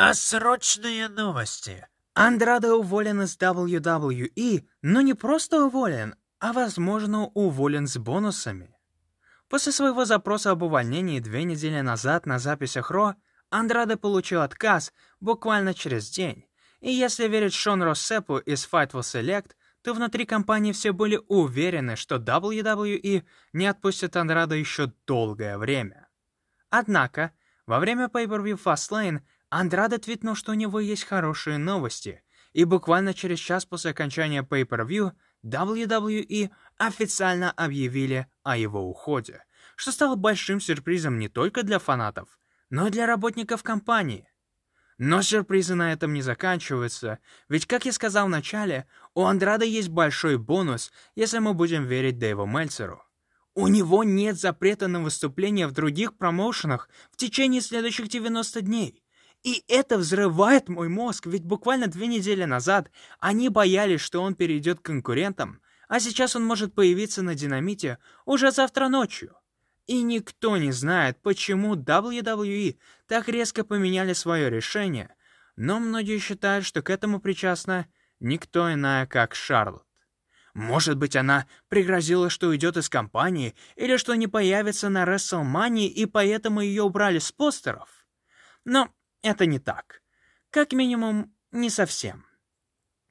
А срочные новости. Андрадо уволен из WWE, но не просто уволен, а, возможно, уволен с бонусами. После своего запроса об увольнении две недели назад на записях Ро, Андраде получил отказ буквально через день. И если верить Шон Россепу из Fightful Select, то внутри компании все были уверены, что WWE не отпустит Андрада еще долгое время. Однако, во время Pay-Per-View Fastlane Андраде твитнул, что у него есть хорошие новости, и буквально через час после окончания Pay-Per-View WWE официально объявили о его уходе, что стало большим сюрпризом не только для фанатов, но и для работников компании. Но сюрпризы на этом не заканчиваются, ведь, как я сказал в начале, у Андрада есть большой бонус, если мы будем верить Дэйву Мельцеру. У него нет запрета на выступление в других промоушенах в течение следующих 90 дней. И это взрывает мой мозг, ведь буквально две недели назад они боялись, что он перейдет к конкурентам, а сейчас он может появиться на динамите уже завтра ночью. И никто не знает, почему WWE так резко поменяли свое решение, но многие считают, что к этому причастна никто иная, как Шарлотт. Может быть, она пригрозила, что уйдет из компании, или что не появится на WrestleMania, и поэтому ее убрали с постеров? Но это не так. Как минимум, не совсем.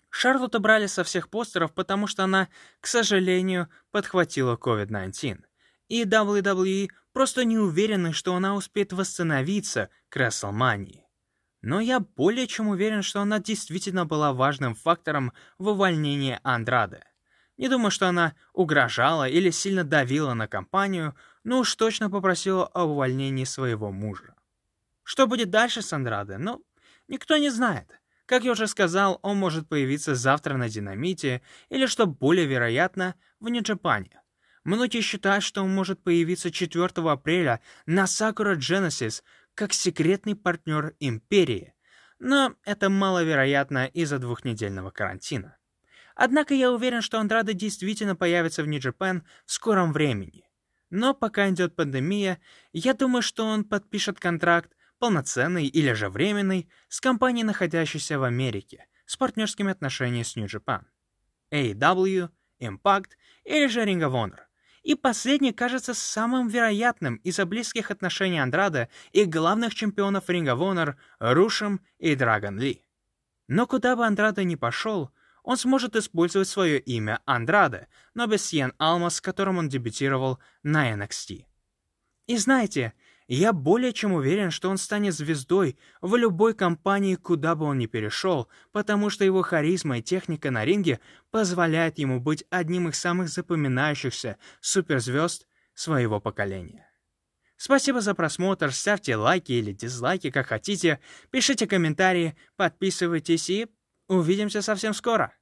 Шарлотт убрали со всех постеров, потому что она, к сожалению, подхватила COVID-19 и WWE просто не уверены, что она успеет восстановиться к WrestleMania. Но я более чем уверен, что она действительно была важным фактором в увольнении Андрады. Не думаю, что она угрожала или сильно давила на компанию, но уж точно попросила о увольнении своего мужа. Что будет дальше с Андраде? Ну, никто не знает. Как я уже сказал, он может появиться завтра на Динамите или, что более вероятно, в Нью-Джапане. Многие считают, что он может появиться 4 апреля на Sakura Genesis как секретный партнер Империи, но это маловероятно из-за двухнедельного карантина. Однако я уверен, что Андрада действительно появится в Нью-Джапан в скором времени. Но пока идет пандемия, я думаю, что он подпишет контракт, полноценный или же временный, с компанией, находящейся в Америке, с партнерскими отношениями с Нью-Джапан. AEW, Impact или же Ring of Honor. И последний кажется самым вероятным из-за близких отношений Андрада и главных чемпионов Ring of Honor Рушем и Драгон Ли. Но куда бы Андрада ни пошел, он сможет использовать свое имя Андрада, но без Сиен Алмас, с которым он дебютировал на NXT. И знаете, я более чем уверен, что он станет звездой в любой компании, куда бы он ни перешел, потому что его харизма и техника на ринге позволяет ему быть одним из самых запоминающихся суперзвезд своего поколения. Спасибо за просмотр, ставьте лайки или дизлайки, как хотите, пишите комментарии, подписывайтесь и увидимся совсем скоро.